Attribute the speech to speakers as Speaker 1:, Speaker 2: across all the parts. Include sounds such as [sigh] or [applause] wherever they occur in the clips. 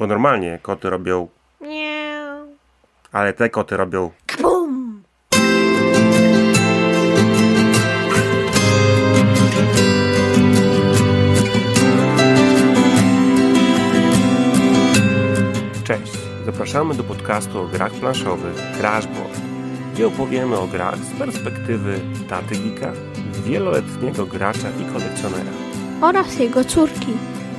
Speaker 1: Bo normalnie koty robią,
Speaker 2: Nie.
Speaker 1: ale te koty robią.
Speaker 2: Kabum!
Speaker 1: Cześć, zapraszamy do podcastu o grach planszowych Crashboard, gdzie opowiemy o grach z perspektywy taty geeka, wieloletniego gracza i kolekcjonera.
Speaker 2: Oraz jego córki.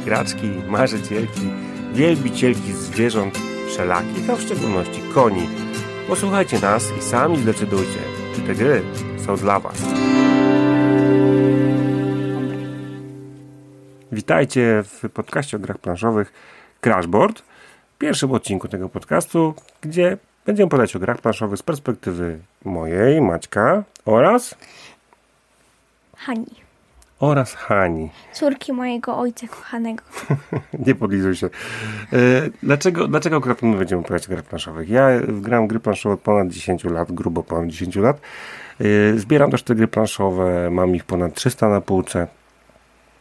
Speaker 1: Graczki, marzycielki, wielbicielki zwierząt wszelakich, a w szczególności koni. Posłuchajcie nas i sami zdecydujcie, czy te gry są dla Was. Witajcie w podcaście o grach planszowych Crashboard, pierwszym odcinku tego podcastu, gdzie będziemy podać o grach planszowych z perspektywy mojej, Maćka oraz
Speaker 2: Hani.
Speaker 1: Oraz Hani.
Speaker 2: Córki mojego ojca kochanego. [laughs]
Speaker 1: Nie podlizuj się. E, Dlaczego, dlaczego akurat my będziemy opowiadać o grach planszowych? Ja gram gry planszowe od ponad 10 lat, grubo ponad 10 lat. E, Zbieram też te gry planszowe, mam ich ponad 300 na półce.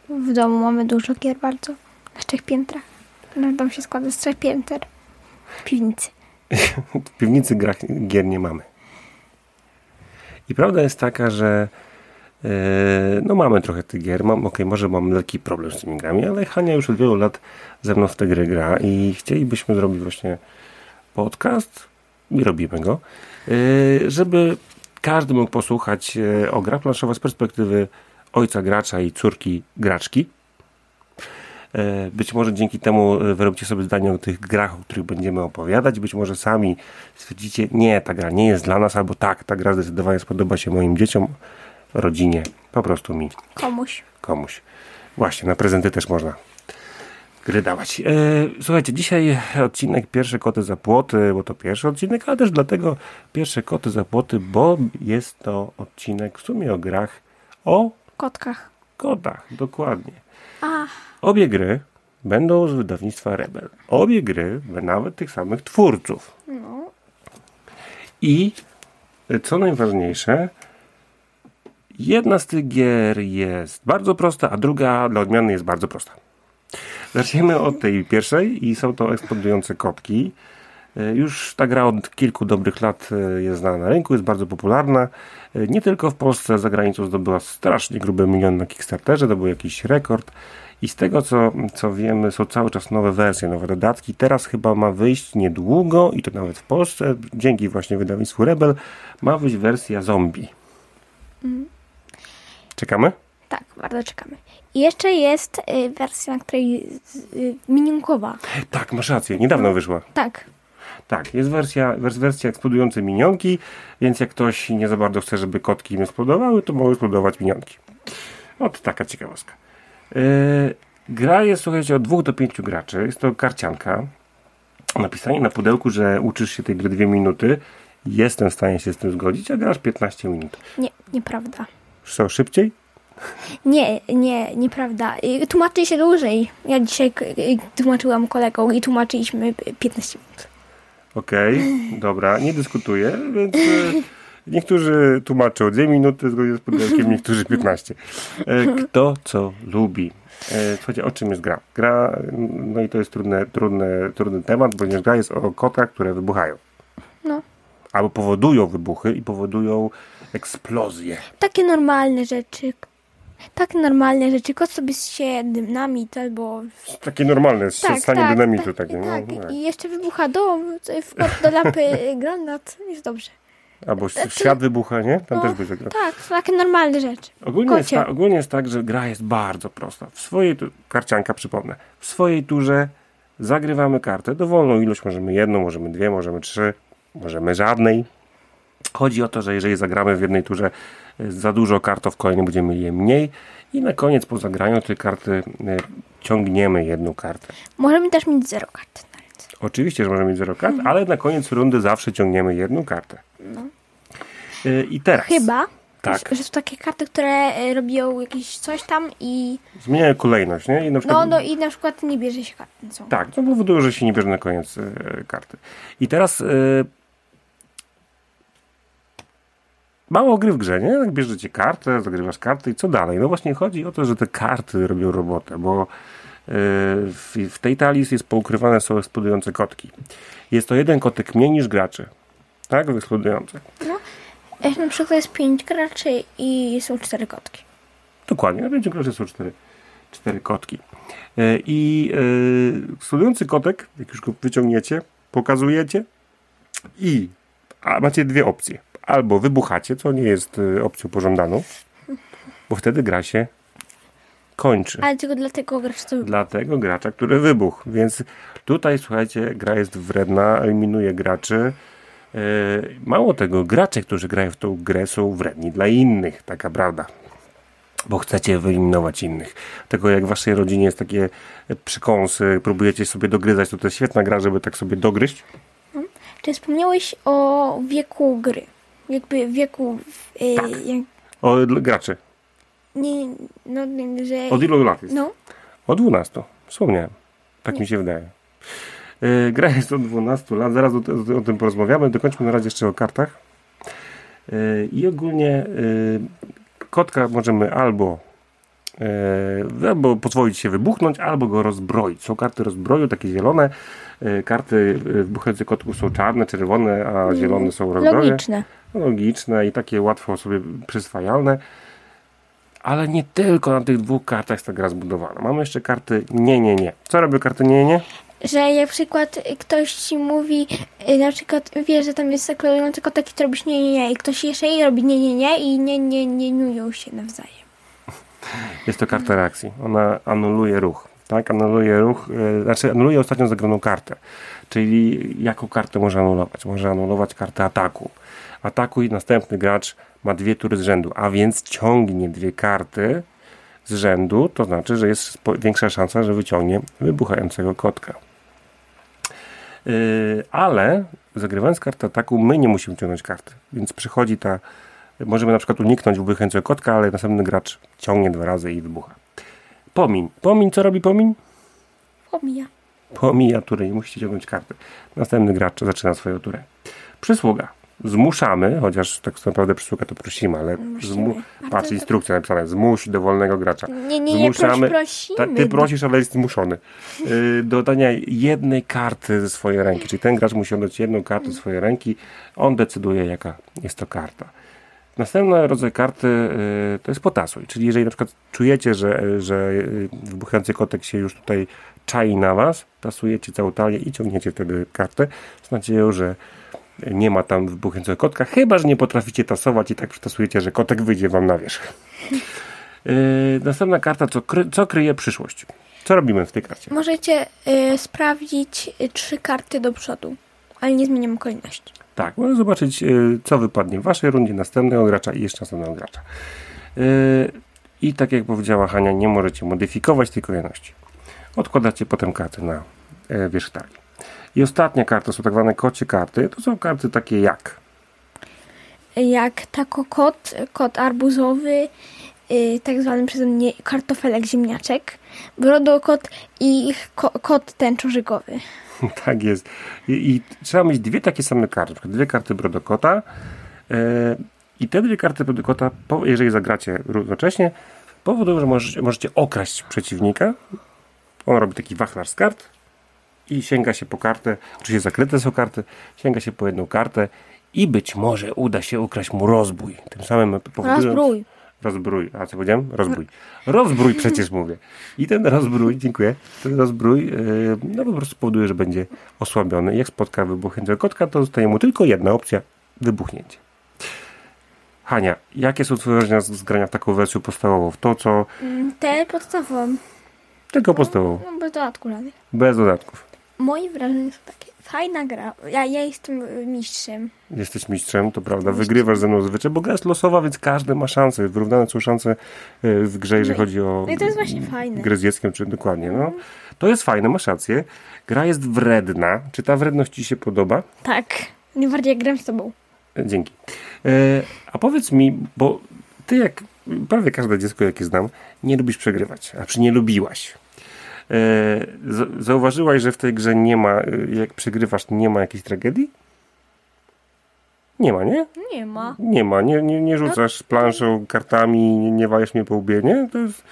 Speaker 2: W domu mamy dużo gier bardzo. Na trzech piętrach. Nasz dom się składa z trzech pięter. W piwnicy. [laughs]
Speaker 1: W piwnicy grach, gier nie mamy. I prawda jest taka, że no mamy trochę tych gier. Mam, okej, może mam lekki problem z tymi grami, ale Hania już od wielu lat ze mną w te gry gra i chcielibyśmy zrobić właśnie podcast i robimy go, e, żeby każdy mógł posłuchać e, o grach planszowych z perspektywy ojca gracza i córki graczki. E, Być może dzięki temu e, wyrobicie sobie zdanie o tych grach, o których będziemy opowiadać. Być może sami stwierdzicie, nie, ta gra nie jest dla nas, albo tak, ta gra zdecydowanie spodoba się moim dzieciom, rodzinie, po prostu mi,
Speaker 2: Komuś.
Speaker 1: komuś. Właśnie, na prezenty też można gry dawać. E, słuchajcie, dzisiaj odcinek Pierwsze Koty za Płoty, bo to pierwszy odcinek, ale też dlatego Pierwsze Koty za Płoty, bo jest to odcinek w sumie o grach o
Speaker 2: Kotkach.
Speaker 1: kotach, dokładnie.
Speaker 2: A,
Speaker 1: Obie gry będą z wydawnictwa Rebel. Obie gry, nawet tych samych twórców.
Speaker 2: no.
Speaker 1: I co najważniejsze, jedna z tych gier jest bardzo prosta, a druga dla odmiany jest bardzo prosta. Zaczniemy od tej pierwszej i są to eksplodujące kotki. Y, Już ta gra od kilku dobrych lat y, jest znana na rynku, jest bardzo popularna. Y, Nie tylko w Polsce, za granicą zdobyła strasznie grube milion na Kickstarterze, to był jakiś rekord. I z tego co, co wiemy, są cały czas nowe wersje, nowe dodatki. Teraz chyba ma wyjść niedługo, i to nawet w Polsce, dzięki właśnie wydawnictwu Rebel, ma wyjść wersja zombie. Czekamy?
Speaker 2: Tak, bardzo czekamy. I jeszcze jest y, wersja, na której y, minionkowa.
Speaker 1: Tak, masz rację, niedawno wyszła.
Speaker 2: Tak.
Speaker 1: Tak, jest wersja, wers- wersja eksplodujące minionki, więc jak ktoś nie za bardzo chce, żeby kotki im eksplodowały, to mogą eksplodować minionki. Ot taka ciekawostka. Yy, gra jest, słuchajcie, od dwóch do pięciu graczy. Jest to karcianka. Napisanie na pudełku, że uczysz się tej gry dwie minuty. Jestem w stanie się z tym zgodzić, a grasz 15 minut.
Speaker 2: Nie, nieprawda.
Speaker 1: Co, szybciej?
Speaker 2: Nie, nie, nieprawda. Y, Tłumaczy się dłużej. Ja dzisiaj y, tłumaczyłam kolegom i tłumaczyliśmy y, 15 minut.
Speaker 1: Okej, dobra, nie dyskutuję, więc e, niektórzy tłumaczą 2 minuty zgodnie z pudełkiem, niektórzy 15. E, Kto co lubi. E, Słuchajcie, o czym jest gra? Gra, no i to jest trudne, trudne, trudny temat, ponieważ gra jest o kotach, które wybuchają.
Speaker 2: No.
Speaker 1: Albo powodują wybuchy i powodują eksplozje.
Speaker 2: Takie normalne rzeczy. Takie normalne rzeczy. Kot sobie się dynamit albo...
Speaker 1: Takie normalne, strzęsanie dynamitu
Speaker 2: tak,
Speaker 1: takie. No,
Speaker 2: tak.
Speaker 1: tak.
Speaker 2: I jeszcze wybucha dom, co- w kot do lampy [laughs] granat. Jest dobrze.
Speaker 1: Albo świat wybucha, nie? Tam
Speaker 2: No,
Speaker 1: też będzie gra.
Speaker 2: tak, takie normalne rzeczy.
Speaker 1: Ogólnie jest, ta, ogólnie jest tak, że gra jest bardzo prosta. W swojej, tu- karcianka przypomnę, w swojej turze zagrywamy kartę. Dowolną ilość, możemy jedną, możemy dwie, możemy trzy, możemy żadnej. Chodzi o to, że jeżeli zagramy w jednej turze y, za dużo kart, to w kolejnej będziemy mieli je mniej. I na koniec po zagraniu tej karty y, ciągniemy jedną kartę.
Speaker 2: Możemy też mieć zero kart.
Speaker 1: Oczywiście, że możemy mieć zero kart, ale na koniec rundy zawsze ciągniemy jedną kartę. Y, I teraz
Speaker 2: Chyba,
Speaker 1: Tak.
Speaker 2: że, są takie karty, które robią jakieś coś tam i...
Speaker 1: zmieniają kolejność, nie? I na przykład
Speaker 2: No, no i na przykład nie bierze się karty.
Speaker 1: Tak, to powoduje, że się nie bierze na koniec karty. I teraz e, mało gry w grze, nie? Jak bierzecie kartę, zagrywasz karty i co dalej? No właśnie chodzi o to, że te karty robią robotę, bo w, w tej talii jest poukrywane są eksplodujące kotki. Jest to jeden kotek mniej niż graczy. Tak? Eksplodujące.
Speaker 2: Jak na przykład jest pięć graczy i są cztery kotki.
Speaker 1: Dokładnie, na pięciu graczy są cztery, cztery kotki. E, I e, eksplodujący kotek, jak już go wyciągniecie, pokazujecie i a macie dwie opcje. Albo wybuchacie, co nie jest e, opcją pożądaną, bo wtedy gra się kończy.
Speaker 2: Ale tylko dlatego gracz to
Speaker 1: Dla tego gracza, który wybuchł. Więc tutaj, słuchajcie, gra jest wredna, eliminuje graczy. E, Mało tego, gracze, którzy grają w tą grę są wredni dla innych, taka prawda. Bo chcecie wyeliminować innych. Tego jak w waszej rodzinie jest takie przykąsy, próbujecie sobie dogryzać, to to jest świetna gra, żeby tak sobie dogryźć.
Speaker 2: Czy wspomniałeś o wieku gry? Jakby wieku. y, jak,
Speaker 1: O graczy.
Speaker 2: nie, no, nie, że.
Speaker 1: Od ilu lat jest?
Speaker 2: No,
Speaker 1: O 12. Wspomniałem. Tak mi się wydaje. Yy, gra jest od 12 lat. Zaraz o, o, o tym porozmawiamy. Dokończmy na razie jeszcze o kartach. Yy, I ogólnie yy, kotka możemy albo yy, albo pozwolić się wybuchnąć, albo go rozbroić. Są karty rozbroju, takie zielone. Yy, karty yy, wybuchające kotków są czarne, czerwone, a zielone są rozbroje
Speaker 2: logiczne.
Speaker 1: Logiczne i takie łatwo sobie przyswajalne. Ale nie tylko na tych dwóch kartach jest ta gra zbudowana. Mamy jeszcze karty nie, nie, nie. Co robią karty nie, nie?
Speaker 2: Że jak na przykład ktoś ci mówi, y, na przykład wie, że tam jest zakładający kotek i ty robisz nie, nie, nie. I ktoś jeszcze jej robi nie, nie, nie i nie, nie, nie, niują się nawzajem. [laughs]
Speaker 1: Jest to karta reakcji. Ona anuluje ruch. Tak, anuluje ruch, e, znaczy anuluje ostatnią zagraną kartę. Czyli jaką kartę może anulować? Może anulować kartę ataku. Ataku i następny gracz ma dwie tury z rzędu, a więc ciągnie dwie karty z rzędu, to znaczy, że jest większa szansa, że wyciągnie wybuchającego kotka. Yy, ale zagrywając kartę ataku, my nie musimy ciągnąć karty. Więc przychodzi ta. Możemy na przykład uniknąć wybuchającego kotka, ale następny gracz ciągnie dwa razy i wybucha. Pomiń. Pomiń, co robi pomiń?
Speaker 2: Pomija.
Speaker 1: Pomija turę, nie musicie ciągnąć karty. Następny gracz zaczyna swoją turę. Przysługa. Zmuszamy, chociaż tak naprawdę przysługa to prosimy, ale
Speaker 2: Musimy.
Speaker 1: zmu- patrz, instrukcja napisana, zmuś dowolnego gracza.
Speaker 2: Nie, nie, nie, proś.
Speaker 1: Ta, ty prosisz, ale jest zmuszony. Yy, do dania jednej karty ze swojej ręki. Czyli ten gracz musi oddać jedną kartę ze swojej ręki. On decyduje, jaka jest to karta. Następny rodzaj karty yy, to jest potasuj. Czyli jeżeli na przykład czujecie, że, że yy, wybuchający kotek się już tutaj czai na was, tasujecie całą talię i ciągniecie wtedy kartę z nadzieją, że nie ma tam wybuchającego kotka, chyba, że nie potraficie tasować i tak przytasujecie, że kotek wyjdzie wam na wierzch. Yy, następna karta, co, kry, co kryje przyszłość. Co robimy w tej karcie?
Speaker 2: Możecie y, sprawdzić y, trzy karty do przodu, ale nie zmieniam kolejności.
Speaker 1: Tak, możemy zobaczyć, yy, co wypadnie w waszej rundzie, następnego gracza i jeszcze następnego gracza. Yy, I tak jak powiedziała Hania, nie możecie modyfikować tej kolejności. Odkładacie potem karty na yy, wierzch talii. I ostatnia karta są tak zwane kocie karty. To są karty takie jak
Speaker 2: Jak tako kot, kot arbuzowy, y, tak zwany przeze mnie kartofelek ziemniaczek, brodokot i ko, kot tęczożygowy. [laughs]
Speaker 1: Tak jest. I, I trzeba mieć dwie takie same karty. Dwie karty Brodokota. e, I te dwie karty Brodokota, jeżeli zagracie równocześnie, powodują, że możecie, możecie okraść przeciwnika. On robi taki wachlarz z kart i sięga się po kartę. Oczywiście zakryte są karty. Sięga się po jedną kartę i być może uda się ukraść mu rozbój. Tym samym powodując...
Speaker 2: Rozbrój.
Speaker 1: Rozbrój. A co powiedziałem? Rozbój. Rozbrój przecież mówię. I ten rozbrój, dziękuję, ten rozbrój yy, no po prostu powoduje, że będzie osłabiony. Jak spotka wybuchniętego kotka, to zostaje mu tylko jedna opcja. Wybuchnięcie. Hania, jakie są twoje wrażenia z grania w taką wersję podstawową? W to, co
Speaker 2: Mm, Te podstawową,
Speaker 1: tylko podstawową,
Speaker 2: no bez dodatku żadnych.
Speaker 1: bez dodatków.
Speaker 2: Moje wrażenia są takie, fajna gra. Ja, ja jestem y, mistrzem.
Speaker 1: Jesteś mistrzem, to prawda, wygrywasz ze mną zazwyczaj, bo gra jest losowa, więc każdy ma szansę. Wyrównane są szanse yy, w grze, jeżeli
Speaker 2: No i-
Speaker 1: chodzi o
Speaker 2: no i to jest właśnie fajne.
Speaker 1: grę z dzieckiem, czy dokładnie. No. To jest fajne, masz rację. Gra jest wredna. Czy ta wredność ci się podoba?
Speaker 2: Tak. Najbardziej jak gram z tobą.
Speaker 1: E, Dzięki. E, a powiedz mi, bo ty jak prawie każde dziecko, jakie znam, nie lubisz przegrywać, a przy nie lubiłaś. E, zauważyłaś, że w tej grze nie ma, e, jak przegrywasz, nie ma jakiejś tragedii? Nie ma, nie?
Speaker 2: Nie ma.
Speaker 1: Nie ma, nie, nie, nie rzucasz planszą, kartami, nie, nie walisz mnie po łbie, nie? To jest,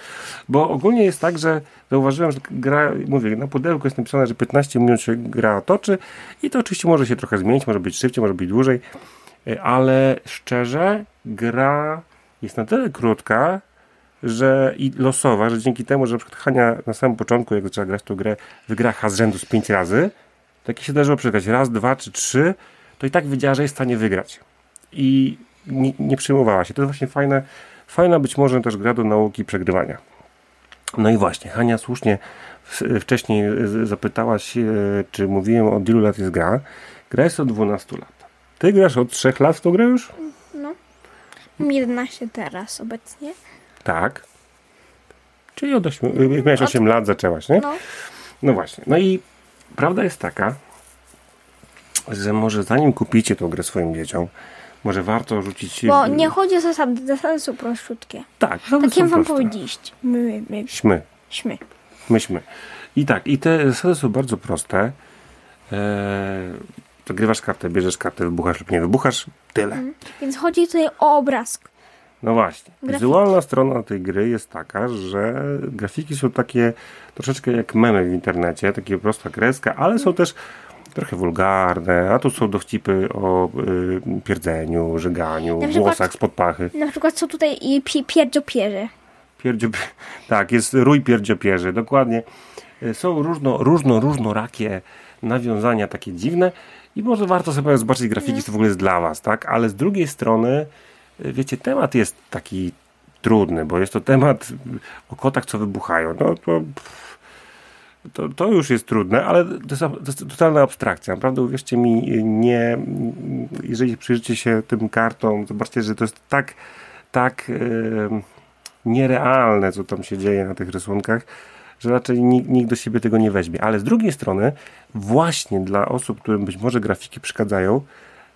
Speaker 1: bo ogólnie jest tak, że zauważyłem, że gra, mówię, na pudełku jest napisane, że 15 minut się gra toczy i to oczywiście może się trochę zmienić, może być szybciej, może być dłużej, y, ale szczerze, gra jest na tyle krótka, że i losowa, że dzięki temu, że na przykład Hania na samym początku, jak zaczęła grać tą grę, wygra H z rzędu z 5 razy, takie się zdarzyło przegrać raz, dwa czy trzy, to i tak wiedziała, że jest w stanie wygrać. I nie, nie przejmowała się. To jest właśnie fajne, fajna być może też gra do nauki przegrywania. No i właśnie, Hania słusznie wcześniej zapytałaś, czy mówiłem od ilu lat jest gra. Gra jest od 12 lat. Ty grasz od 3 lat w tą grę już?
Speaker 2: No. Mam 11 teraz obecnie.
Speaker 1: Tak. Czyli od 8, jak miałeś 8 lat zaczęłaś, nie?
Speaker 2: No.
Speaker 1: No właśnie. No i prawda jest taka, że może zanim kupicie tą grę swoim dzieciom, może warto rzucić...
Speaker 2: Bo nie chodzi o zasady, zasady są prościutkie.
Speaker 1: Tak, zasady
Speaker 2: Tak jak wam powiedzieliście. My, my,
Speaker 1: Śmy,
Speaker 2: śmy.
Speaker 1: myśmy. I tak, i te zasady są bardzo proste. Eee, zagrywasz kartę, bierzesz kartę, wybuchasz lub nie wybuchasz, tyle.
Speaker 2: Więc chodzi tutaj o obraz.
Speaker 1: No właśnie.
Speaker 2: Grafiki.
Speaker 1: Wizualna strona tej gry jest taka, że grafiki są takie troszeczkę jak memy w internecie, takie prosta kreska, ale są też trochę wulgarne, a tu są dowcipy o y, pierdzeniu, żyganiu,
Speaker 2: Na przykład-
Speaker 1: włosach spod pachy.
Speaker 2: Na przykład są tutaj i pi, pierdziopierze.
Speaker 1: Pierdzio, tak, jest rój pierdziopierzy, dokładnie. Są różno, różno, różnorakie nawiązania takie dziwne i może warto sobie zobaczyć grafiki, co to w ogóle jest dla Was, tak? Ale z drugiej strony, wiecie, temat jest taki trudny, bo jest to temat o kotach, co wybuchają. No to, to, to już jest trudne, ale to jest, to jest totalna abstrakcja. Naprawdę uwierzcie mi, nie, jeżeli przyjrzycie się tym kartom, zobaczcie, że to jest tak, tak em, nierealne, co tam się dzieje na tych rysunkach, że raczej nikt, nikt do siebie tego nie weźmie. Ale z drugiej strony, właśnie dla osób, którym być może grafiki przeszkadzają,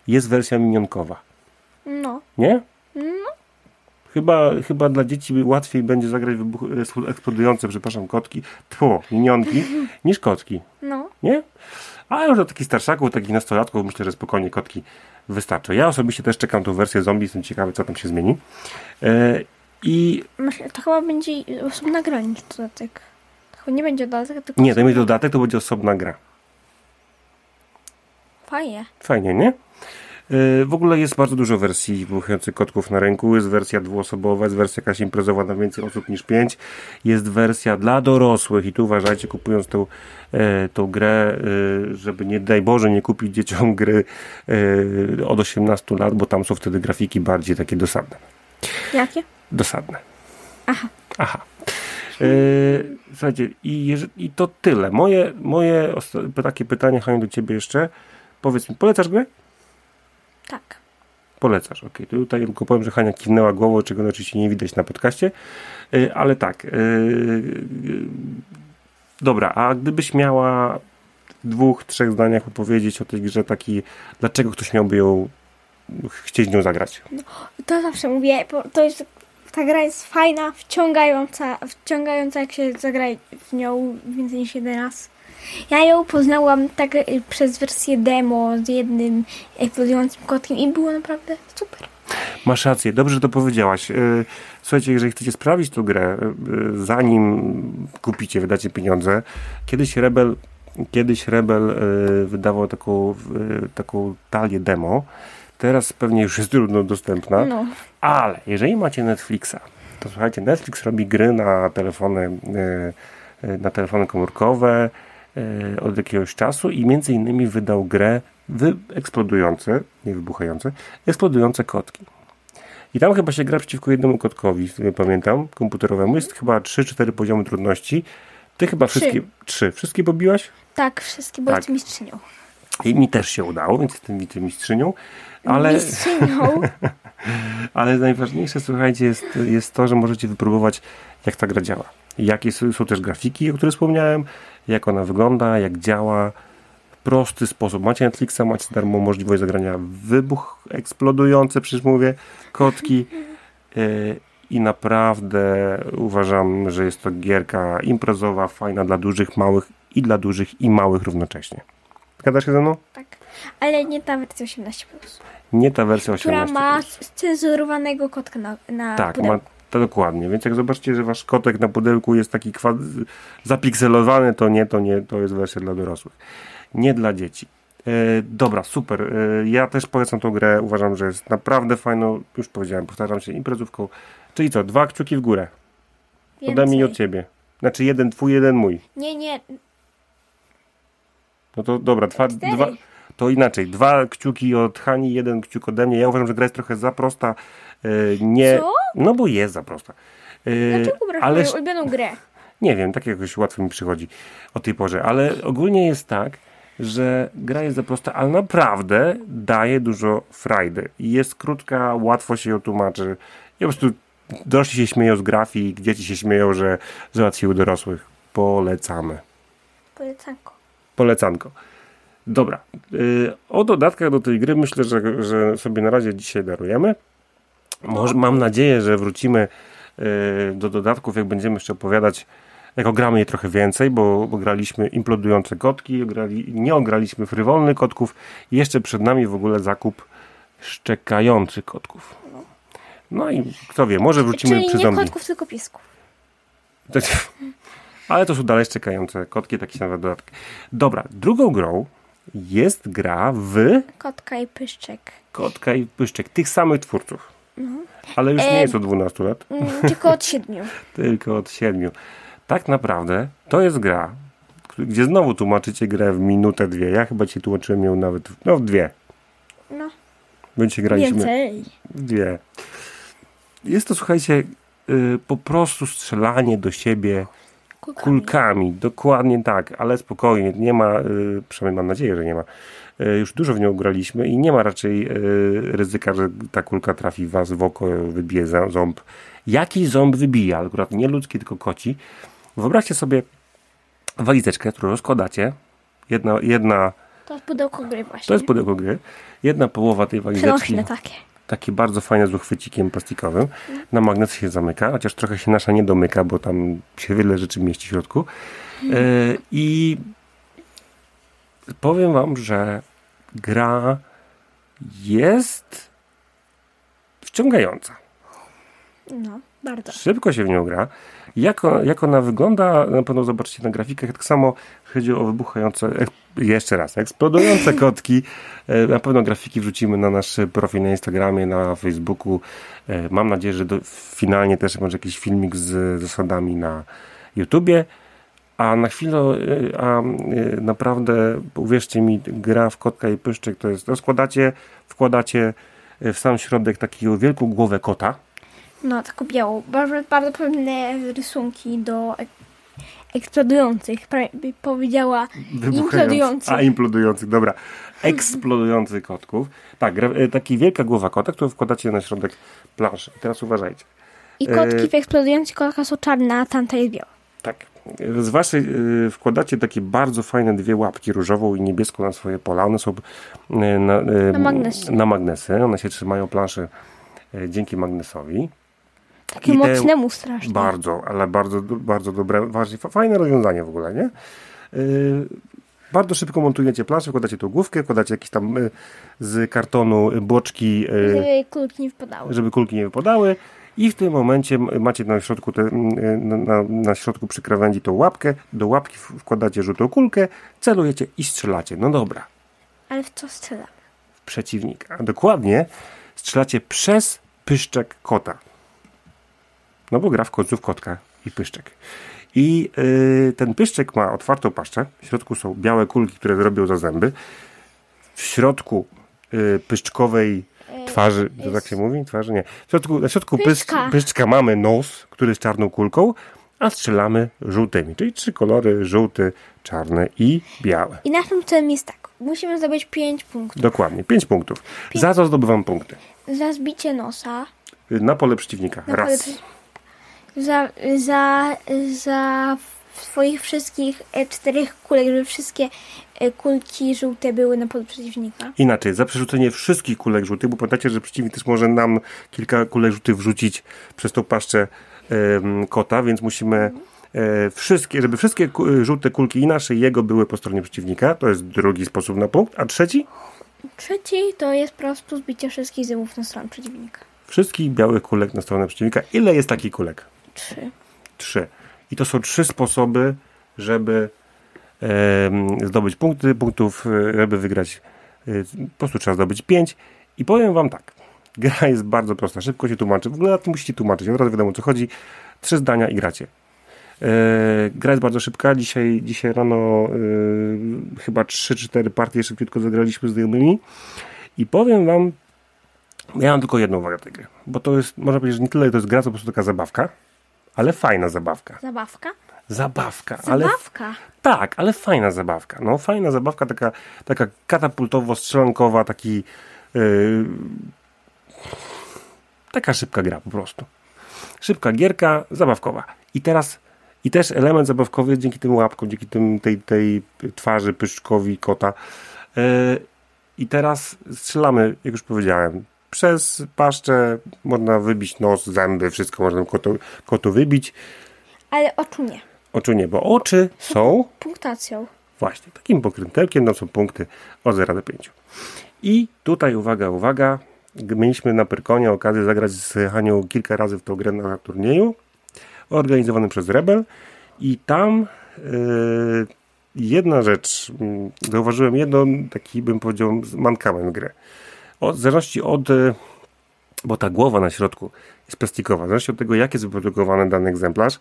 Speaker 1: jest wersja minionkowa.
Speaker 2: No.
Speaker 1: Nie? Chyba, chyba dla dzieci łatwiej będzie zagrać wybuch, e, eksplodujące, przepraszam, kotki, tło, minionki, [laughs] niż kotki.
Speaker 2: No.
Speaker 1: Nie? A już dla takich starszaków, takich nastolatków myślę, że spokojnie kotki wystarczą. Ja osobiście też czekam tą wersję zombie, jestem ciekawy, co tam się zmieni. E, I
Speaker 2: Myślę, to chyba będzie osobna gra niż dodatek. To chyba nie będzie dodatek, tylko
Speaker 1: nie, to będzie dodatek, to będzie osobna gra.
Speaker 2: Fajnie.
Speaker 1: Fajnie, nie? Yy, W ogóle jest bardzo dużo wersji wybuchających kotków na rynku. Jest wersja dwuosobowa, jest wersja jakaś imprezowa na więcej osób niż pięć. Jest wersja dla dorosłych i tu uważajcie, kupując tą, e, tą grę, e, żeby nie daj Boże nie kupić dzieciom gry e, od 18 lat, bo tam są wtedy grafiki bardziej takie dosadne.
Speaker 2: Jakie?
Speaker 1: Dosadne.
Speaker 2: Aha.
Speaker 1: Aha. E, słuchajcie, i, i to tyle. Moje, moje takie pytanie, Haniu, do ciebie jeszcze. Powiedz mi, polecasz grę?
Speaker 2: Tak.
Speaker 1: Polecasz, okej. To Tutaj tylko powiem, że Hania kiwnęła głową, czego oczywiście nie widać na podcaście, Y, ale tak. y, y, Dobra, a gdybyś miała w dwóch, trzech zdaniach opowiedzieć o tej grze taki, dlaczego ktoś miałby ją chcieć nią zagrać?
Speaker 2: To zawsze mówię, to jest, ta gra jest fajna, wciągająca, wciągająca jak się zagra w nią więcej niż jeden raz. Ja ją poznałam tak y, przez wersję demo z jednym eksplodującym kotkiem i było naprawdę super.
Speaker 1: Masz rację, dobrze to powiedziałaś. Y, Słuchajcie, jeżeli chcecie sprawić tę grę, y, zanim kupicie, wydacie pieniądze, kiedyś Rebel, kiedyś Rebel wydawał taką, taką talię demo, teraz pewnie już jest trudno dostępna,
Speaker 2: No.
Speaker 1: ale jeżeli macie Netflixa, to słuchajcie, Netflix robi gry na telefony, y, y, na telefony komórkowe y, od jakiegoś czasu i między innymi wydał grę wy, eksplodujące, nie wybuchające, eksplodujące kotki. I tam chyba się gra przeciwko jednemu kotkowi, z pamiętam, komputerowemu. Jest chyba 3-4 poziomy trudności. Ty chyba
Speaker 2: Trzy.
Speaker 1: wszystkie, trzy. Wszystkie pobiłaś?
Speaker 2: Tak, wszystkie, bo
Speaker 1: Tak.
Speaker 2: mistrzynią.
Speaker 1: I mi też się udało, więc jestem wicemistrzynią. Ale,
Speaker 2: Mistrzynią. [laughs]
Speaker 1: ale najważniejsze, słuchajcie, jest, jest to, że możecie wypróbować, jak ta gra działa. Jakie są, są też grafiki, o których wspomniałem, jak ona wygląda, jak działa. W prosty sposób. Macie Netflixa, macie darmo możliwość zagrania wybuch eksplodujące, przecież mówię, kotki. Yy, I naprawdę uważam, że jest to gierka imprezowa, fajna dla dużych, małych i dla dużych i małych równocześnie. Zgadzasz się ze mną?
Speaker 2: Tak. Ale nie ta wersja 18+. Plus,
Speaker 1: Nie ta wersja 18.
Speaker 2: która ma cenzurowanego kotka na, na
Speaker 1: Tak,
Speaker 2: pudełku.
Speaker 1: ma to dokładnie. Więc jak zobaczycie, że wasz kotek na pudełku jest taki kwa... zapikselowany, to nie, to nie, to jest wersja dla dorosłych. Nie dla dzieci. E, dobra, super. E, ja też polecam tą grę. Uważam, że jest naprawdę fajną, już powiedziałem, powtarzam się, imprezówką. Czyli co, dwa kciuki w górę. Ode mnie i od
Speaker 2: Więcej.
Speaker 1: ciebie. Znaczy jeden twój, jeden mój.
Speaker 2: Nie, nie.
Speaker 1: No to dobra, dwa, dwa, to inaczej. Dwa kciuki od Hani, jeden kciuk ode mnie. Ja uważam, że gra jest trochę za prosta. E, nie,
Speaker 2: Co?
Speaker 1: No bo jest za prosta. E,
Speaker 2: Dlaczego
Speaker 1: ale
Speaker 2: moją ulubioną grę? [laughs]
Speaker 1: nie wiem, tak jakoś łatwo mi przychodzi o tej porze, ale ogólnie jest tak, że gra jest za prosta, ale naprawdę daje dużo frajdy. Jest krótka, łatwo się ją tłumaczy. I po prostu dorośli się śmieją z grafik, dzieci się śmieją, że załatwiły dorosłych. Polecamy.
Speaker 2: Polecanko.
Speaker 1: Polecanko. Dobra. y, O dodatkach do tej gry myślę, że, że sobie na razie dzisiaj darujemy. Może, mam nadzieję, że wrócimy y, do dodatków, jak będziemy jeszcze opowiadać, jak ogramy je trochę więcej, bo, bo graliśmy implodujące kotki, nie ograliśmy frywolnych kotków i jeszcze przed nami w ogóle zakup szczekających kotków. No i kto wie, może wrócimy
Speaker 2: Czyli
Speaker 1: przy
Speaker 2: nie
Speaker 1: zombie.
Speaker 2: kotków, tylko piesków. [laughs]
Speaker 1: Ale to są dalej czekające kotki, takie się nazywa dodatki. Dobra, drugą grą jest gra w
Speaker 2: Kotka i pyszczek.
Speaker 1: Kotka i Pyszczek, tych samych twórców. Ale już nie
Speaker 2: E,
Speaker 1: jest od 12 lat,
Speaker 2: Mm, tylko od siedmiu. [laughs]
Speaker 1: tylko od 7. Tak naprawdę to jest gra, gdzie znowu tłumaczycie grę w minutę, dwie. Ja chyba ci tłumaczyłem ją nawet, w- no w dwie.
Speaker 2: No,
Speaker 1: dzisiaj graliśmy
Speaker 2: więcej.
Speaker 1: w dwie. Jest to, słuchajcie, y, po prostu strzelanie do siebie
Speaker 2: Kulkami.
Speaker 1: kulkami, dokładnie tak, ale spokojnie, nie ma, y, przynajmniej mam nadzieję, że nie ma. Y, już dużo w nią graliśmy i nie ma raczej y, ryzyka, że ta kulka trafi was w oko, wybije ząb. Jaki ząb wybija? Akurat nie ludzki, tylko koci. Wyobraźcie sobie walizeczkę, którą rozkładacie. Jedna, jedna
Speaker 2: To jest pudełko gry właśnie.
Speaker 1: to jest pudełko gry. Jedna połowa tej walizeczki
Speaker 2: Przenośne takie.
Speaker 1: Takie bardzo fajne z uchwycikiem plastikowym. Na magnes się zamyka, chociaż trochę się nasza nie domyka, bo tam się wiele rzeczy mieści w środku. E, I powiem wam, że gra jest wciągająca.
Speaker 2: No, bardzo.
Speaker 1: Szybko się w nią gra. Jak, jak ona wygląda, na pewno zobaczycie na grafikach. Tak samo chodzi o wybuchające, ek- jeszcze raz, eksplodujące [laughs] kotki. E, Na pewno grafiki wrzucimy na nasz profil na Instagramie, na Facebooku. E, Mam nadzieję, że do, finalnie też będzie jakiś filmik z zasadami na YouTubie. A na chwilę, e, a e, naprawdę, uwierzcie mi, gra w kotka i pyszczek to jest, rozkładacie, wkładacie e, w sam środek taką wielką głowę kota.
Speaker 2: No, taką białą. Bardzo, bardzo pewne rysunki do ek- eksplodujących. Pra- by powiedziała implodujących.
Speaker 1: A, implodujących, dobra. Eksplodujących kotków. Tak, e, taka wielka głowa kota, którą wkładacie na środek planszy. Teraz uważajcie.
Speaker 2: I kotki
Speaker 1: E,
Speaker 2: w eksplodujących kotkach są czarne, a tamta jest biała.
Speaker 1: Tak. Z waszej wkładacie takie bardzo fajne dwie łapki, różową i niebieską na swoje pola. One są na, y,
Speaker 2: Na magnesy.
Speaker 1: na magnesy. One się trzymają planszy dzięki magnesowi.
Speaker 2: Takie
Speaker 1: I
Speaker 2: mocnemu strasznie.
Speaker 1: Bardzo, ale bardzo, bardzo dobre, właśnie fa- fajne rozwiązanie w ogóle, nie? Yy, bardzo szybko montujecie planszę, wkładacie tą główkę, wkładacie jakieś tam y, z kartonu y, boczki, y,
Speaker 2: Żeby kulki nie wpadały.
Speaker 1: żeby kulki nie wypadały i w tym momencie macie na środku, te, y, na, na, środku przy krawędzi tą łapkę, do łapki wkładacie żółtą kulkę, celujecie i strzelacie. No dobra,
Speaker 2: Ale w co strzelamy?
Speaker 1: w przeciwnika. A dokładnie strzelacie przez pyszczek kota. No bo gra w końcu w kotka i pyszczek. I y, ten pyszczek ma otwartą paszczę. W środku są białe kulki, które robią za zęby. W środku y, pyszczkowej twarzy, to tak się mówi? Twarzy nie. W środku, na środku pyszczka.
Speaker 2: Pyszczka.
Speaker 1: pyszczka mamy nos, który jest czarną kulką, a strzelamy żółtymi. Czyli trzy kolory, żółty, czarny i biały.
Speaker 2: I naszym celem jest tak. Musimy zdobyć 5 punktów.
Speaker 1: Dokładnie, pięć punktów. Za co zdobywam punkty?
Speaker 2: Za zbicie nosa.
Speaker 1: Na pole przeciwnika.
Speaker 2: Na pole
Speaker 1: Raz.
Speaker 2: przy- Za, za, za swoich wszystkich e, czterech kulek, żeby wszystkie e, kulki żółte były na polu przeciwnika.
Speaker 1: Inaczej, za przerzucenie wszystkich kulek żółtych, bo pamiętacie, że przeciwnik też może nam kilka kulek żółtych wrzucić przez tą paszczę kota, więc musimy e, wszystkie, żeby wszystkie żółte kulki i nasze i jego były po stronie przeciwnika. To jest drugi sposób na punkt. A trzeci?
Speaker 2: Trzeci to jest po prostu zbicie wszystkich zymów na stronę przeciwnika.
Speaker 1: Wszystkich białych kulek na stronę przeciwnika. Ile jest takich kulek?
Speaker 2: Trzy.
Speaker 1: Trzy. I to są trzy sposoby, żeby em, zdobyć punkty. Punktów, e, żeby wygrać, e, po prostu trzeba zdobyć pięć. I powiem wam tak. Gra jest bardzo prosta, szybko się tłumaczy. W ogóle na tym musicie tłumaczyć. Od razu wiadomo o co chodzi. Trzy zdania i gracie. E, gra jest bardzo szybka. Dzisiaj, dzisiaj rano e, chyba 3-4 partie szybciutko zagraliśmy z znajomymi. I powiem wam, ja mam tylko jedną uwagę tej gry. Bo to jest, można powiedzieć, że nie tyle to jest gra, to po prostu taka zabawka. Ale fajna zabawka.
Speaker 2: Zabawka?
Speaker 1: Zabawka, ale
Speaker 2: Zabawka.
Speaker 1: tak, ale fajna zabawka. No, fajna zabawka, taka, taka katapultowo-strzelankowa, taki. Yy, taka szybka gra po prostu. Szybka gierka, zabawkowa. I teraz. I też element zabawkowy dzięki tym łapkom, dzięki tym, tej, tej twarzy, pyszczkowi kota. Yy, I teraz strzelamy, jak już powiedziałem, przez paszczę można wybić nos, zęby, wszystko można kotu, kotu wybić.
Speaker 2: Ale oczu nie.
Speaker 1: Oczu nie, bo oczy są
Speaker 2: Punktacją.
Speaker 1: Właśnie, takim pokrętełkiem no są punkty od 0 do 5. I tutaj uwaga, uwaga, mieliśmy na Pyrkonie okazję zagrać z Hanią kilka razy w tą grę na turnieju organizowanym przez Rebel i tam yy, jedna rzecz, yy, zauważyłem jedną taki bym powiedział mankament grę. W zależności od, yy, bo ta głowa na środku jest plastikowa, zależności od tego jak jest wyprodukowany dany egzemplarz,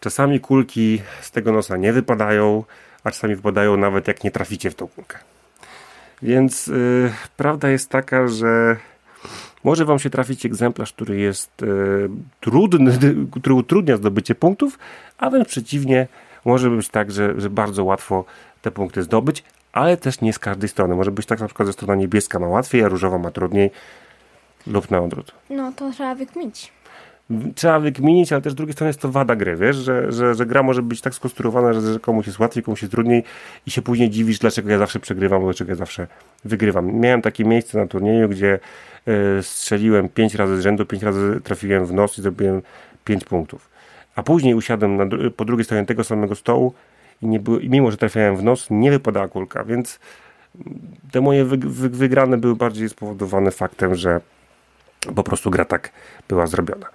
Speaker 1: czasami kulki z tego nosa nie wypadają, a czasami wypadają nawet jak nie traficie w tą kulkę. Więc yy, prawda jest taka, że może Wam się trafić egzemplarz, który jest yy, trudny, [laughs] który utrudnia zdobycie punktów, a wręcz przeciwnie, może być tak, że, że bardzo łatwo te punkty zdobyć, ale też nie z każdej strony. Może być tak na przykład, że strona niebieska ma łatwiej, a różowa ma trudniej lub na odwrót
Speaker 2: No to trzeba wykminić.
Speaker 1: trzeba wykminić, ale też z drugiej strony jest to wada gry, wiesz, że, że, że gra może być tak skonstruowana, że, że komuś jest łatwiej, komuś jest trudniej i się później dziwisz, dlaczego ja zawsze przegrywam, dlaczego ja zawsze wygrywam. Miałem takie miejsce na turnieju, gdzie y, strzeliłem pięć razy z rzędu, pięć razy trafiłem w nos i zrobiłem pięć punktów. A później usiadłem na, po drugiej stronie tego samego stołu i, nie było, i mimo, że trafiałem w nos, nie wypadała kulka, więc te moje wy, wy, wygrane były bardziej spowodowane faktem, że po prostu gra tak była zrobiona.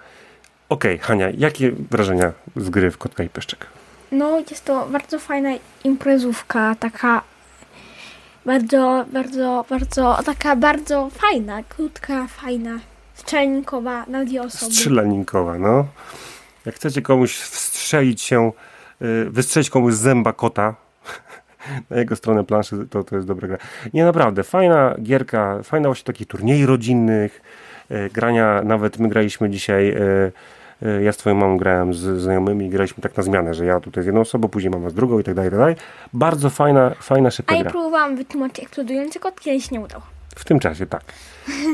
Speaker 1: Okej, Hania, jakie wrażenia z gry w Kotka i Peszczek?
Speaker 2: No, jest to bardzo fajna imprezówka, taka bardzo, bardzo, bardzo, taka bardzo fajna, krótka, fajna, strzelnikowa na dwie osoby.
Speaker 1: Strzelaninkowa, no. Jak chcecie komuś wstrzelić się, wystrzelić komuś z zęba kota [laughs] na jego stronę planszy, to, to jest dobra gra. Nie, naprawdę, fajna gierka, fajna właśnie takich turniej rodzinnych, y, grania, nawet my graliśmy dzisiaj, y, y, ja z twoją mamą grałem z znajomymi, graliśmy tak na zmianę, że ja tutaj z jedną osobą, później mama z drugą i tak dalej, i tak dalej. Bardzo fajna, fajna,
Speaker 2: A
Speaker 1: szybka
Speaker 2: ja
Speaker 1: gra.
Speaker 2: próbowałam wytłumaczyć eksplodujący kot, kiedyś nie udało.
Speaker 1: W tym czasie, tak.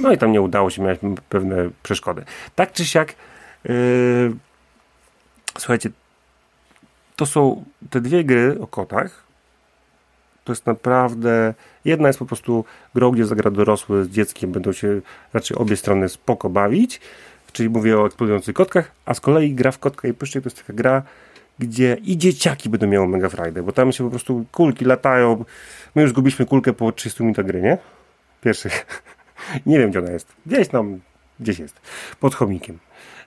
Speaker 1: No i tam nie udało się, mieliśmy pewne przeszkody. Tak czy siak, słuchajcie, to są te dwie gry o kotach. To jest naprawdę. Jedna jest po prostu grą, gdzie zagra dorosły z dzieckiem, będą się raczej obie strony spoko bawić. Czyli mówię o eksplodujących kotkach, a z kolei gra w kotka i pyszczek to jest taka gra, gdzie i dzieciaki będą miały mega frajdę, bo tam się po prostu kulki latają. My już zgubiliśmy kulkę po 30 minutach gry, nie? Pierwszych. [laughs] Nie wiem, gdzie ona jest. Gdzieś tam, gdzieś jest. Pod chomikiem.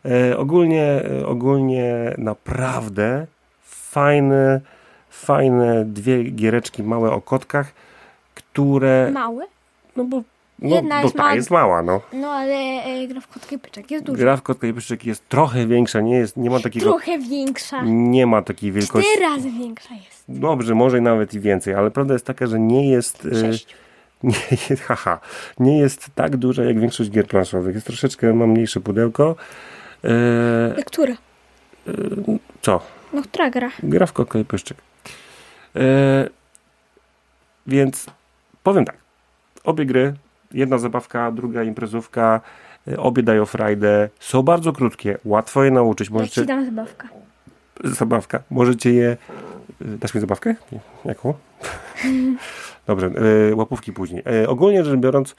Speaker 1: E, ogólnie, e, ogólnie naprawdę fajne, fajne dwie giereczki małe o kotkach, które,
Speaker 2: Mały?
Speaker 1: no bo, no,
Speaker 2: Jedna jest
Speaker 1: ta
Speaker 2: mała.
Speaker 1: jest mała, no.
Speaker 2: No ale e, gra w kotkę pyczek jest duża.
Speaker 1: Gra w kotka i pyszczek jest trochę większa, nie jest, nie ma takiego,
Speaker 2: Trochę większa.
Speaker 1: nie ma takiej wielkości.
Speaker 2: Cztery razy większa jest.
Speaker 1: Dobrze, może nawet i więcej, ale prawda jest taka, że nie jest. e. [laughs] Nie jest, haha, nie jest tak duża jak większość gier planszowych. Jest troszeczkę, ma mniejsze pudełko. E,
Speaker 2: E, Która?
Speaker 1: co?
Speaker 2: No która gra?
Speaker 1: Gra w kotka i. E, więc powiem tak. Obie gry, jedna zabawka, druga imprezówka, e, obie dają frajdę. Są bardzo krótkie, łatwo je nauczyć.
Speaker 2: Jak ci
Speaker 1: Możecie,
Speaker 2: dam zabawka.
Speaker 1: zabawka. Możecie je. y, Dasz mi zabawkę? Jaką? [laughs] Dobrze, łapówki później. Ogólnie rzecz biorąc,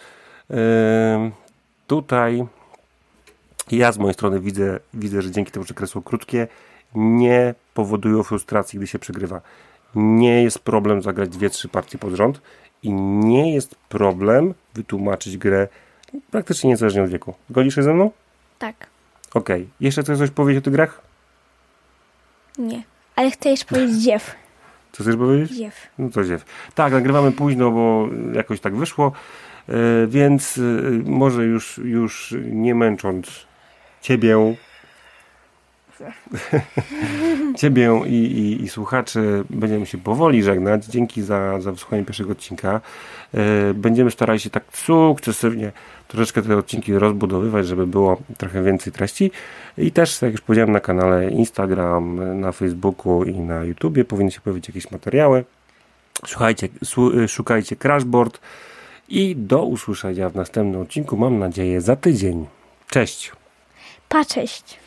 Speaker 1: tutaj ja z mojej strony widzę, widzę, że dzięki temu, że gry są krótkie, nie powodują frustracji, gdy się przegrywa. Nie jest problem zagrać dwie, trzy partie pod rząd i nie jest problem wytłumaczyć grę praktycznie niezależnie od wieku. Zgodzisz się ze mną?
Speaker 2: Tak.
Speaker 1: Okej. Jeszcze chcesz coś powiedzieć o tych grach?
Speaker 2: Nie. Ale chcę jeszcze powiedzieć dziew.
Speaker 1: Co chcesz powiedzieć?
Speaker 2: Dziew.
Speaker 1: No to ziew. Tak, nagrywamy późno, bo jakoś tak wyszło, e, więc e, może już, już nie męcząc ciebie, [laughs] ciebie i, i, i słuchaczy, będziemy się powoli żegnać. Dzięki za, za wysłuchanie pierwszego odcinka. E, Będziemy starali się tak sukcesywnie troszeczkę te odcinki rozbudowywać, żeby było trochę więcej treści. I też, jak już powiedziałem, na kanale Instagram, na Facebooku i na YouTubie powinny się pojawić jakieś materiały. Słuchajcie, słu- szukajcie Crashboard i do usłyszenia w następnym odcinku, mam nadzieję, za tydzień. Cześć!
Speaker 2: Pa, cześć.